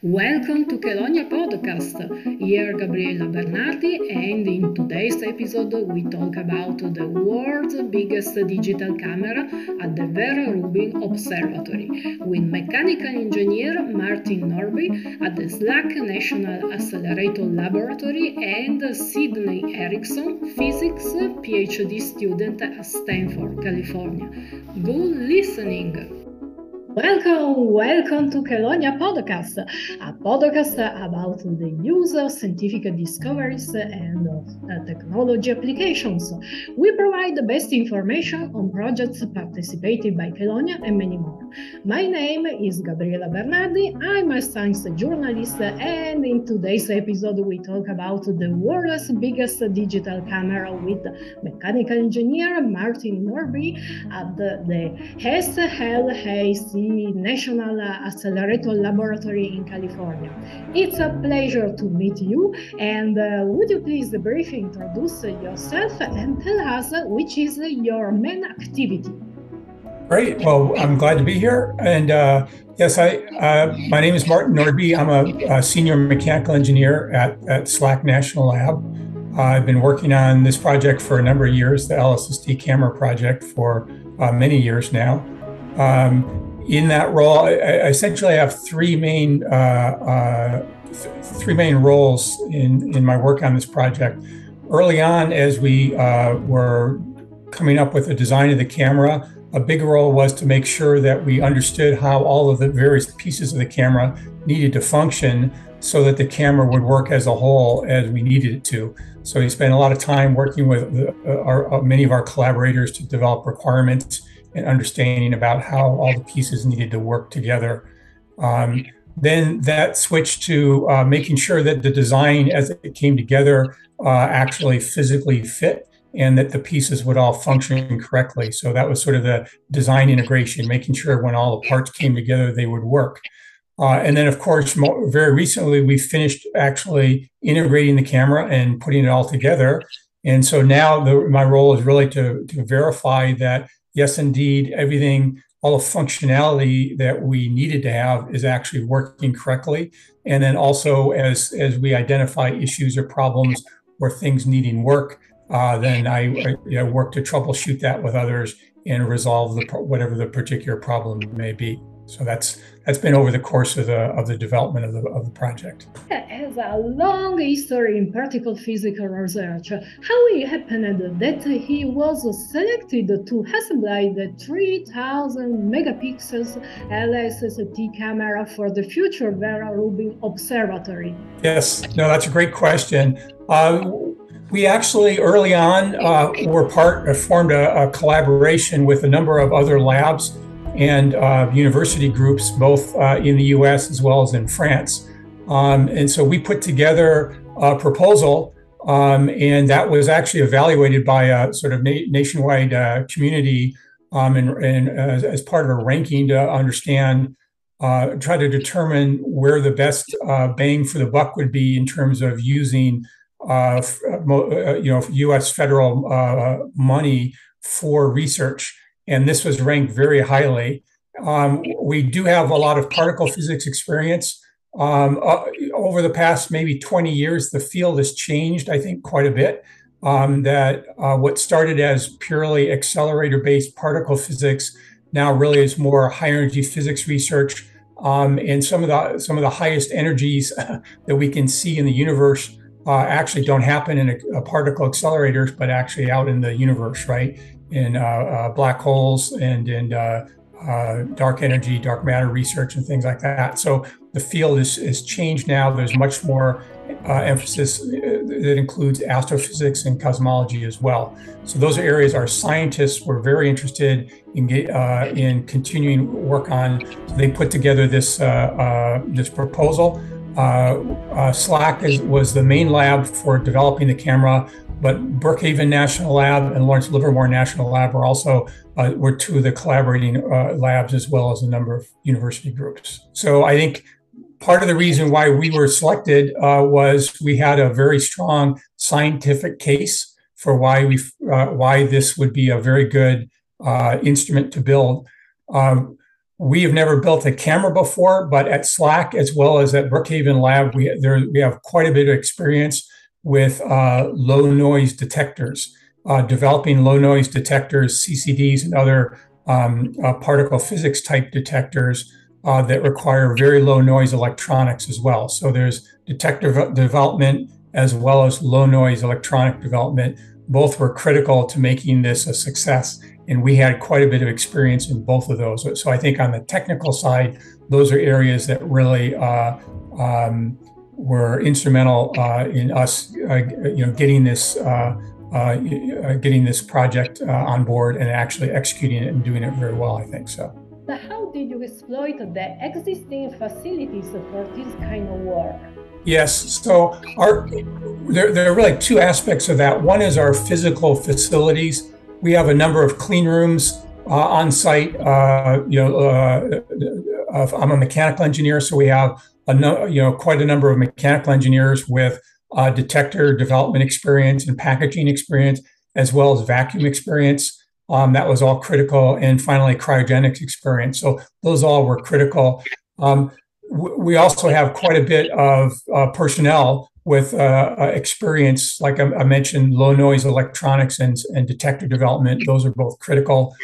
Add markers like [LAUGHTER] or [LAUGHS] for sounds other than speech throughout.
Welcome to Kelonia Podcast. Here Gabriella Bernardi, and in today's episode we talk about the world's biggest digital camera at the Vera Rubin Observatory with mechanical engineer Martin Nordby at the SLAC National Accelerator Laboratory and Sydney Erickson, physics PhD student at Stanford, California. Good listening! Welcome, welcome to Kelonia Podcast, a podcast about the use of scientific discoveries and uh, technology applications. We provide the best information on projects participated by Kelonia and many more. My name is Gabriella Bernardi. I'm a science journalist, and in today's episode, we talk about the world's biggest digital camera with mechanical engineer Martin Nordby at the, the SLAC National Accelerator Laboratory in California. It's a pleasure to meet you. And uh, would you please briefly introduce yourself and tell us which is your main activity? Great. Well, I'm glad to be here. And uh, yes, I uh, my name is Martin Nordby. I'm a, a, senior mechanical engineer at, at SLAC National Lab. I've been working on this project for a number of years, the LSST camera project, for uh, many years now. Um, in that role, I, I essentially have three main uh, uh, th- three main roles in in my work on this project. Early on, as we were coming up with the design of the camera, a big role was to make sure that we understood how all of the various pieces of the camera needed to function so that the camera would work as a whole as we needed it to. So we spent a lot of time working with uh, our, uh, many of our collaborators to develop requirements and understanding about how all the pieces needed to work together. Um, then that switched to uh, making sure that the design as it came together uh, actually physically fit and that the pieces would all function correctly. So that was sort of the design integration, making sure when all the parts came together, they would work. Uh, and then, of course, more, very recently, we finished actually integrating the camera and putting it all together. And so now the, my role is really to, to verify that yes, indeed, everything, all the functionality that we needed to have is actually working correctly. And then also, as as we identify issues or problems or things needing work, uh, then I, I you know, work to troubleshoot that with others and resolve the whatever the particular problem may be. So that's that's been over the course of the of the development of the of the project. It has a long history in particle physics research. How it happened that he was selected to assemble the 3000 megapixels LSST camera for the future Vera Rubin Observatory? Yes, no, that's a great question. Uh, we actually early on uh, were part uh, formed a, a collaboration with a number of other labs and uh, university groups, both uh, in the US as well as in France. Um, and so we put together a proposal, um, and that was actually evaluated by a sort of na- nationwide uh, community um, and, and as, as, part of a ranking to understand, uh, try to determine where the best bang for the buck would be in terms of using. Uh, you know, U.S. federal uh, money for research and this was ranked very highly. Um, we do have a lot of particle physics experience. Um, uh, over the past maybe 20 years, the field has changed, I think, quite a bit. Um, that uh, what started as purely accelerator based particle physics now really is more high energy physics research. Um, and some of the some of the highest energies [LAUGHS] that we can see in the universe uh, actually don't happen in a, a particle accelerators, but actually out in the universe, right? in uh, uh, black holes and in uh, dark energy, dark matter research, and things like that. So the field is, is changed now. There's much more emphasis that includes astrophysics and cosmology as well. So those are areas our scientists were very interested in uh, in continuing work on. So they put together this uh, uh, this proposal. SLAC is, was the main lab for developing the camera. But Brookhaven National Lab and Lawrence Livermore National Lab were also uh, were two of the collaborating uh, labs as well as a number of university groups. So I think part of the reason why we were selected uh, was we had a very strong scientific case for why we uh, why this would be a very good uh, instrument to build. Um, we have never built a camera before, but at SLAC as well as at Brookhaven Lab, we there we have quite a bit of experience with uh, low noise detectors, uh, developing low noise detectors, CCDs, and other um, uh, particle physics type detectors uh, that require very low noise electronics as well. So there's detector development as well as low noise electronic development. Both were critical to making this a success. And we had quite a bit of experience in both of those. So I think on the technical side, those are areas that really uh, um, were instrumental uh, in us, uh, you know, getting this uh, uh, getting this project on board and actually executing it and doing it very well. I think so. But how did you exploit the existing facilities for this kind of work? Yes, so our there, there are really two aspects of that. One is our physical facilities. We have a number of clean rooms uh, on site. Uh, you know, uh, I'm a mechanical engineer, so we have a no, you know quite a number of mechanical engineers with uh, detector development experience and packaging experience, as well as vacuum experience. Um, that was all critical. And finally, cryogenics experience. So those all were critical. Um, we also have quite a bit of uh, personnel with uh, uh, experience, like I, mentioned, low noise electronics and, and detector development. Those are both critical,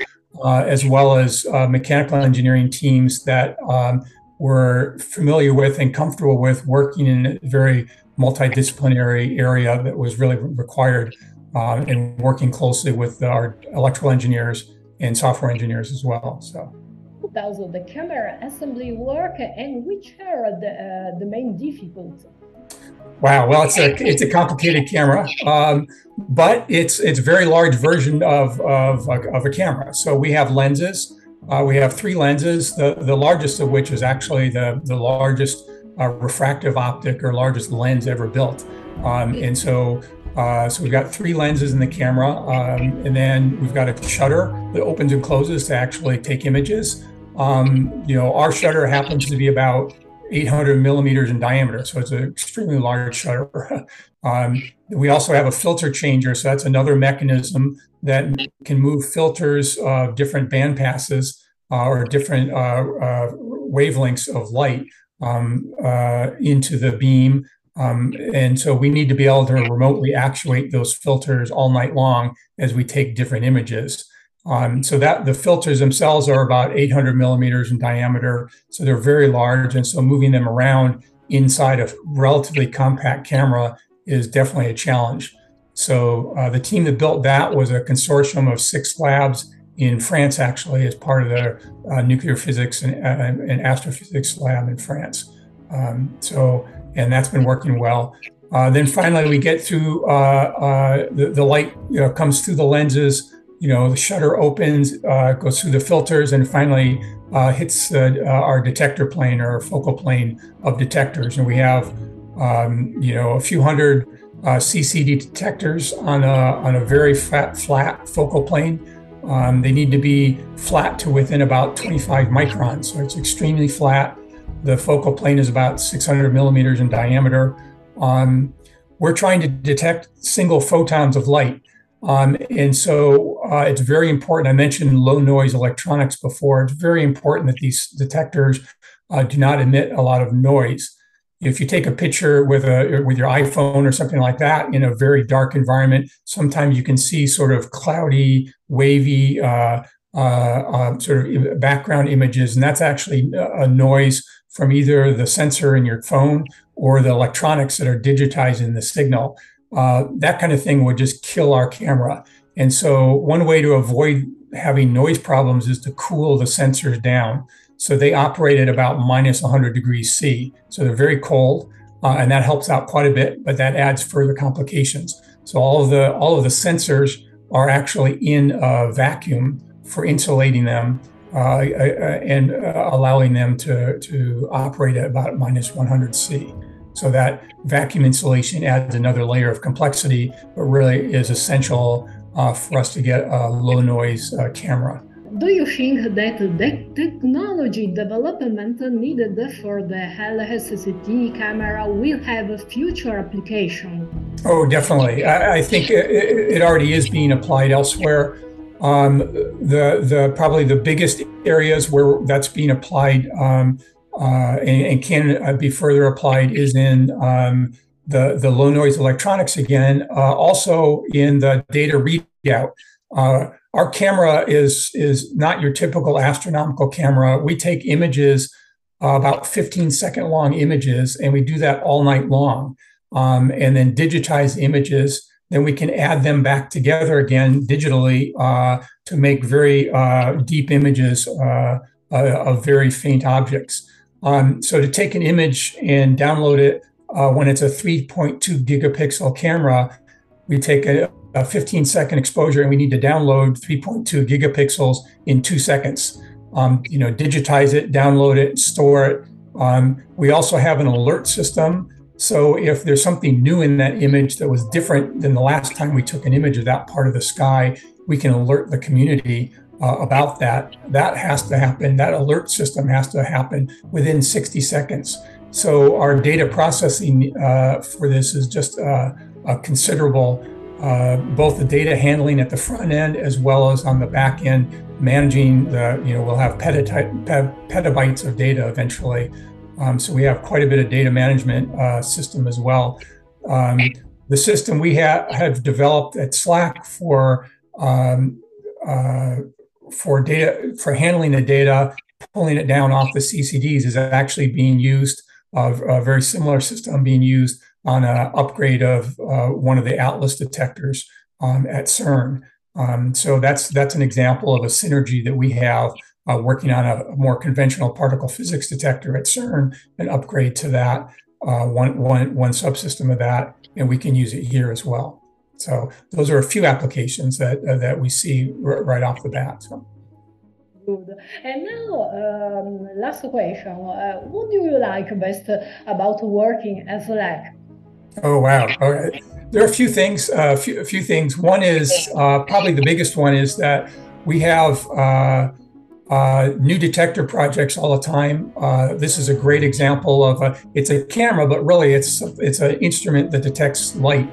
uh, as well as uh, mechanical engineering teams that um, were familiar with and comfortable with working in a very multidisciplinary area that was really required uh, and working closely with our electrical engineers and software engineers as well. So. Does the camera assembly work, and which are the, uh, the main difficulties? Wow, well, it's a it's a complicated camera, um, but it's it's a very large version of, of of a camera. So we have lenses. Uh, we have three lenses. The the largest of which is actually the the largest uh, refractive optic or largest lens ever built. Um, and so uh, so we've got three lenses in the camera, um, and then we've got a shutter that opens and closes to actually take images. Um, you know, our shutter happens to be about 800 millimeters in diameter, so it's an extremely large shutter. [LAUGHS] um, we also have a filter changer, so that's another mechanism that can move filters of different band passes uh, or different uh, uh, wavelengths of light um, uh, into the beam um, and so we need to be able to remotely actuate those filters all night long as we take different images. Um, so that the filters themselves are about 800 millimeters in diameter, so they're very large, and so moving them around inside a relatively compact camera is definitely a challenge. So uh, the team that built that was a consortium of six labs in France, actually, as part of the uh, nuclear physics and, uh, and, astrophysics lab in France. Um, so and that's been working well. Uh, then finally, we get through uh, the, the, light you know, comes through the lenses. You know, the shutter opens, uh, goes through the filters, and finally uh, hits uh, our detector plane or focal plane of detectors. And we have, um, you know, a few hundred CCD detectors on a on a very fat, flat focal plane. Um, they need to be flat to within about 25 microns, so it's extremely flat. The focal plane is about 600 millimeters in diameter. Um, we're trying to detect single photons of light. Um, and so uh, it's very important. I mentioned low noise electronics before. It's very important that these detectors uh, do not emit a lot of noise. If you take a picture with a with your iPhone or something like that in a very dark environment, sometimes you can see sort of cloudy, wavy, uh, uh, uh sort of background images, and that's actually a noise from either the sensor in your phone or the electronics that are digitizing the signal. Uh, that kind of thing would just kill our camera. And so, one way to avoid having noise problems is to cool the sensors down. So, they operate at about minus 100 degrees C. So, they're very cold, uh, and that helps out quite a bit, but that adds further complications. So, all of the all of the sensors are actually in a vacuum for insulating them uh, uh, and uh, allowing them to, to operate at about minus 100 C. So that vacuum insulation adds another layer of complexity, but really is essential uh, for us to get a low noise uh, camera. Do you think that the technology development needed for the LSST camera will have a future application? Oh, definitely. I, I think it, it, already is being applied elsewhere. Um, the the probably the biggest areas where that's being applied um, uh, and, and, can be further applied is in um, the the low noise electronics again. Uh, also in the data readout. Uh, our camera is is not your typical astronomical camera. We take images uh, about 15 second long images, and we do that all night long, um, and then digitize images then we can add them back together again digitally uh, to make very deep images of very faint objects. Um, so to take an image and download it uh, when it's a 3.2 gigapixel camera, we take a, a 15 second exposure and we need to download 3.2 gigapixels in two seconds. Um, you know, digitize it, download it, store it. Um, we also have an alert system so if there's something new in that image that was different than the last time we took an image of that part of the sky, we can alert the community uh, about that. That has to happen. That alert system has to happen within 60 seconds. So our data processing uh, for this is just uh, a considerable, uh, both the data handling at the front end as well as on the back end, managing the, you know, we'll have petabytes of data eventually um, so we have quite a bit of data management uh, system as well. Um, the system we ha- have developed at SLAC for um, uh, for data for handling the data, pulling it down off the CCDs is actually being used. A very similar system being used on an upgrade of uh, one of the Atlas detectors um, at CERN. Um, so that's that's an example of a synergy that we have uh, working on a, a, more conventional particle physics detector at CERN, and upgrade to that uh, one, one, one subsystem of that, and we can use it here as well. So those are a few applications that uh, that we see r- right off the bat. So. Good. And now, um, last question: uh, What do you like best about working at SLAC? Oh wow! Okay. There are a few things. Uh, a few, a few things. One is uh, probably the biggest one is that we have uh, new detector projects all the time. Uh, this is a great example of a, it's a camera, but really it's it's an instrument that detects light.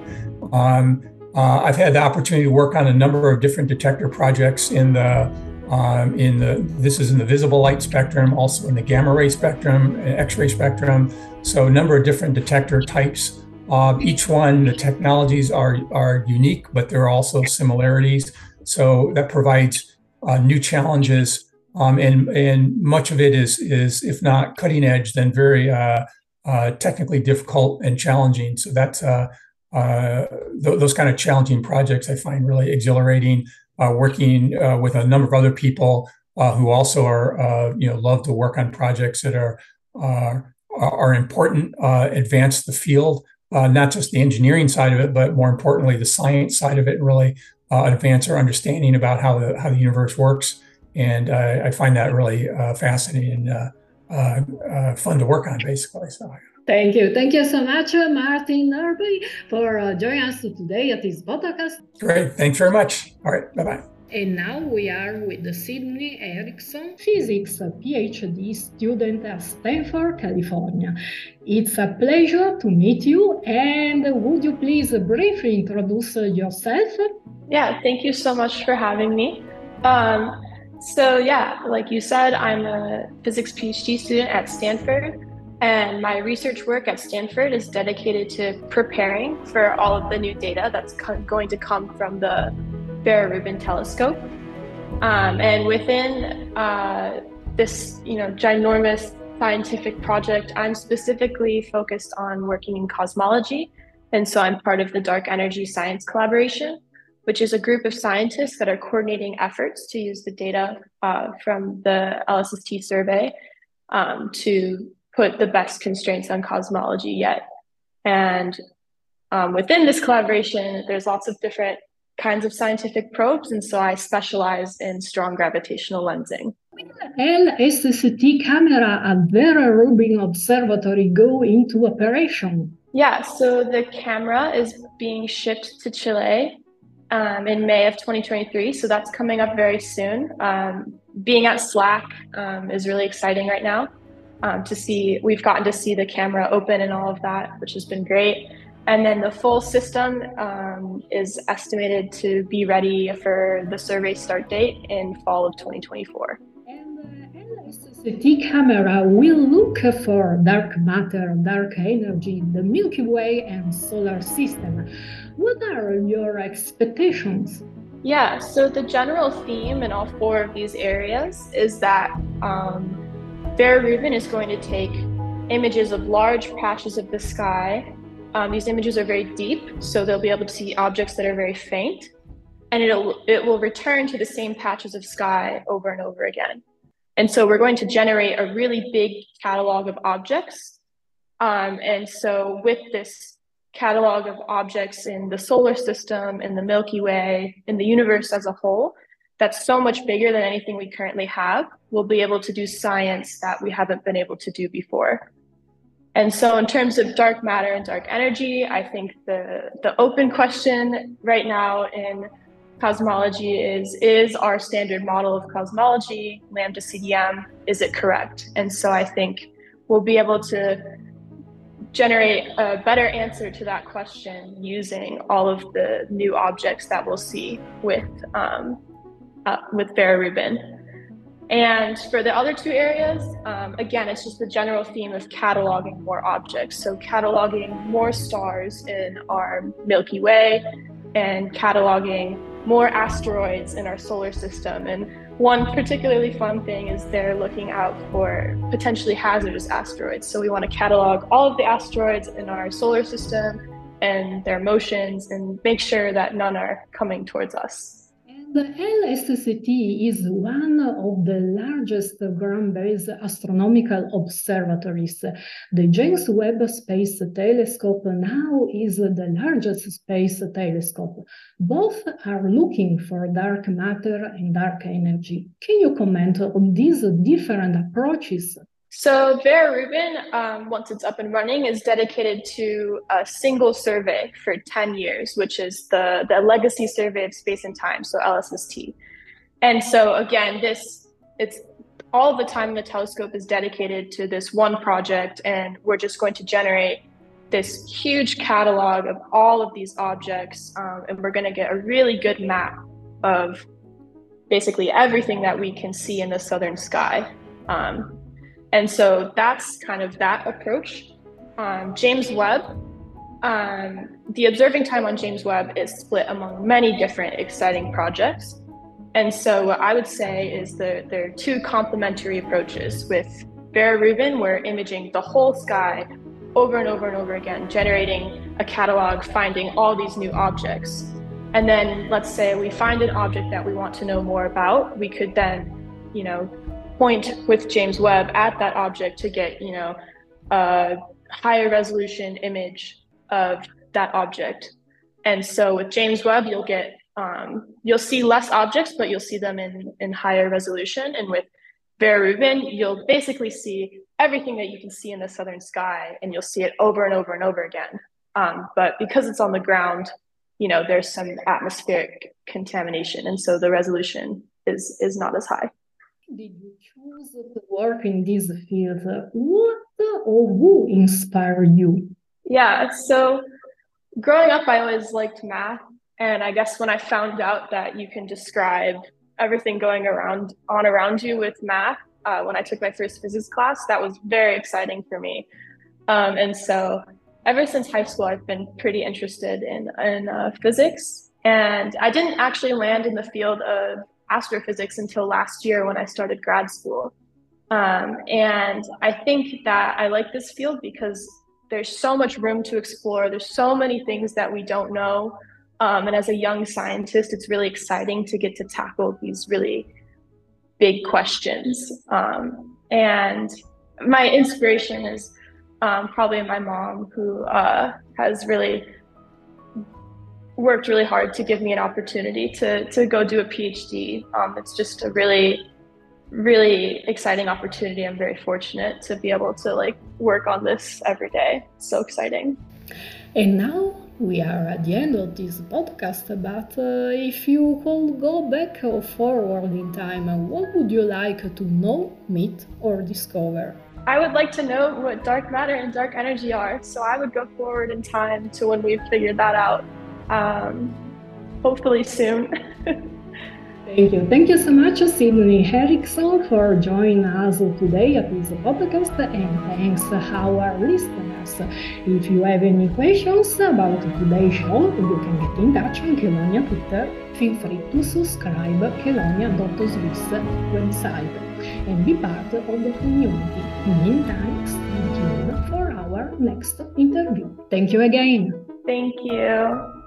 Um, uh, I've had the opportunity to work on a number of different detector projects in the um, in the this is in the visible light spectrum, also in the gamma ray spectrum, X-ray spectrum. So a number of different detector types. Uh, each one, the technologies are are unique, but there are also similarities. So that provides uh, new challenges um, and and much of it is is if not cutting edge, then very uh, uh, technically difficult and challenging. So that's uh, uh th- those kind of challenging projects I find really exhilarating. Uh, working uh, with a number of other people who also are you know love to work on projects that are are important, advance the field, not just the engineering side of it, but more importantly the science side of it, and really advance our understanding about how the how the universe works and uh, I find that really uh, fascinating and uh, uh, fun to work on, basically. So. Thank you. Thank you so much, Martin Nordby, for joining us today at this podcast. Great. Thanks very much. All right. Bye bye. And now we are with Sydney Erickson, physics PhD student at Stanford, California. It's a pleasure to meet you. And would you please briefly introduce yourself? Yeah, thank you so much for having me. Um, so, yeah, like you said, I'm a physics PhD student at Stanford, and my research work at Stanford is dedicated to preparing for all of the new data that's going to come from the Vera Rubin telescope. Um, and within uh, this, you know, ginormous scientific project, I'm specifically focused on working in cosmology. And so I'm part of the Dark Energy Science Collaboration, which is a group of scientists that are coordinating efforts to use the data uh, from the LSST survey um, to put the best constraints on cosmology yet. And um, within this collaboration, there's lots of different kinds of scientific probes, and so I specialize in strong gravitational lensing. Will the LSST camera at Vera Rubin Observatory go into operation? Yeah, so the camera is being shipped to Chile um, in May of 2023. So that's coming up very soon. Um, being at SLAC um, is really exciting right now um, to see. We've gotten to see the camera open and all of that, which has been great. And then the full system um, is estimated to be ready for the survey start date in fall of 2024. LSST camera will look for dark matter, dark energy, the Milky Way, and solar system. What are your expectations? Yeah, so the general theme in all four of these areas is that um, Vera Rubin is going to take images of large patches of the sky. Um, these images are very deep, so they'll be able to see objects that are very faint, and it'll it will return to the same patches of sky over and over again. And so we're going to generate a really big catalog of objects. Um, and so with this catalog of objects in the solar system, in the Milky Way, in the universe as a whole, that's so much bigger than anything we currently have, we'll be able to do science that we haven't been able to do before. And so in terms of dark matter and dark energy, I think the, the open question right now in cosmology is, is our standard model of cosmology, Lambda CDM, is it correct? And so I think we'll be able to generate a better answer to that question using all of the new objects that we'll see with um, with Vera Rubin. And for the other two areas, um, again, it's just the general theme of cataloging more objects. So cataloging more stars in our Milky Way and cataloging more asteroids in our solar system. And one particularly fun thing is they're looking out for potentially hazardous asteroids. So we want to catalog all of the asteroids in our solar system and their motions and make sure that none are coming towards us. The LSST is one of the largest ground-based astronomical observatories. The James Webb Space Telescope now is the largest space telescope. Both are looking for dark matter and dark energy. Can you comment on these different approaches? So Vera Rubin, um, once it's up and running, is dedicated to a single survey for 10 years, which is the, the legacy survey of space and time, so LSST. And so again, this it's all the time the telescope is dedicated to this one project, and we're just going to generate this huge catalog of all of these objects, um, and we're going to get a really good map of basically everything that we can see in the southern sky. Um, and so that's kind of that approach. Um, James Webb, um, the observing time on James Webb is split among many different exciting projects. And so what I would say is that there are two complementary approaches with Vera Rubin, we're imaging the whole sky over and over and over again, generating a catalog, finding all these new objects. And then let's say we find an object that we want to know more about, we could then, you know, point with James Webb at that object to get, you know, a higher resolution image of that object. And so with James Webb, you'll get um, you'll see less objects, but you'll see them in in higher resolution. And with Vera Rubin, you'll basically see everything that you can see in the southern sky, and you'll see it over and over and over again. Um, but because it's on the ground, you know, there's some atmospheric contamination, and so the resolution is is not as high did you choose to work in this field? What or who inspired you? Yeah, so growing up, I always liked math. And I guess when I found out that you can describe everything going around on around you with math, uh, when I took my first physics class, that was very exciting for me. Um, and so ever since high school, I've been pretty interested in, in uh, physics. And I didn't actually land in the field of astrophysics until last year when I started grad school. Um, and I think that I like this field because there's so much room to explore. There's so many things that we don't know. Um, and as a young scientist, it's really exciting to get to tackle these really big questions. Um, and my inspiration is um, probably my mom, who uh, has really worked really hard to give me an opportunity to to go do a PhD. Um, it's just a really really exciting opportunity. I'm very fortunate to be able to like work on this every day. It's so exciting. And now we are at the end of this podcast. But uh, if you could go back or forward in time, what would you like to know, meet, or discover? I would like to know what dark matter and dark energy are. So I would go forward in time to when we've figured that out. Um, hopefully soon. [LAUGHS] Thank you. Thank you so much, Sydney Erickson, for joining us today at this podcast, and thanks our listeners. If you have any questions about today's show, you can get in touch on Kelonia Twitter. Feel free to subscribe kelonia.swiss website and be part of the community. Meantime, stay tuned for our next interview. Thank you again. Thank you.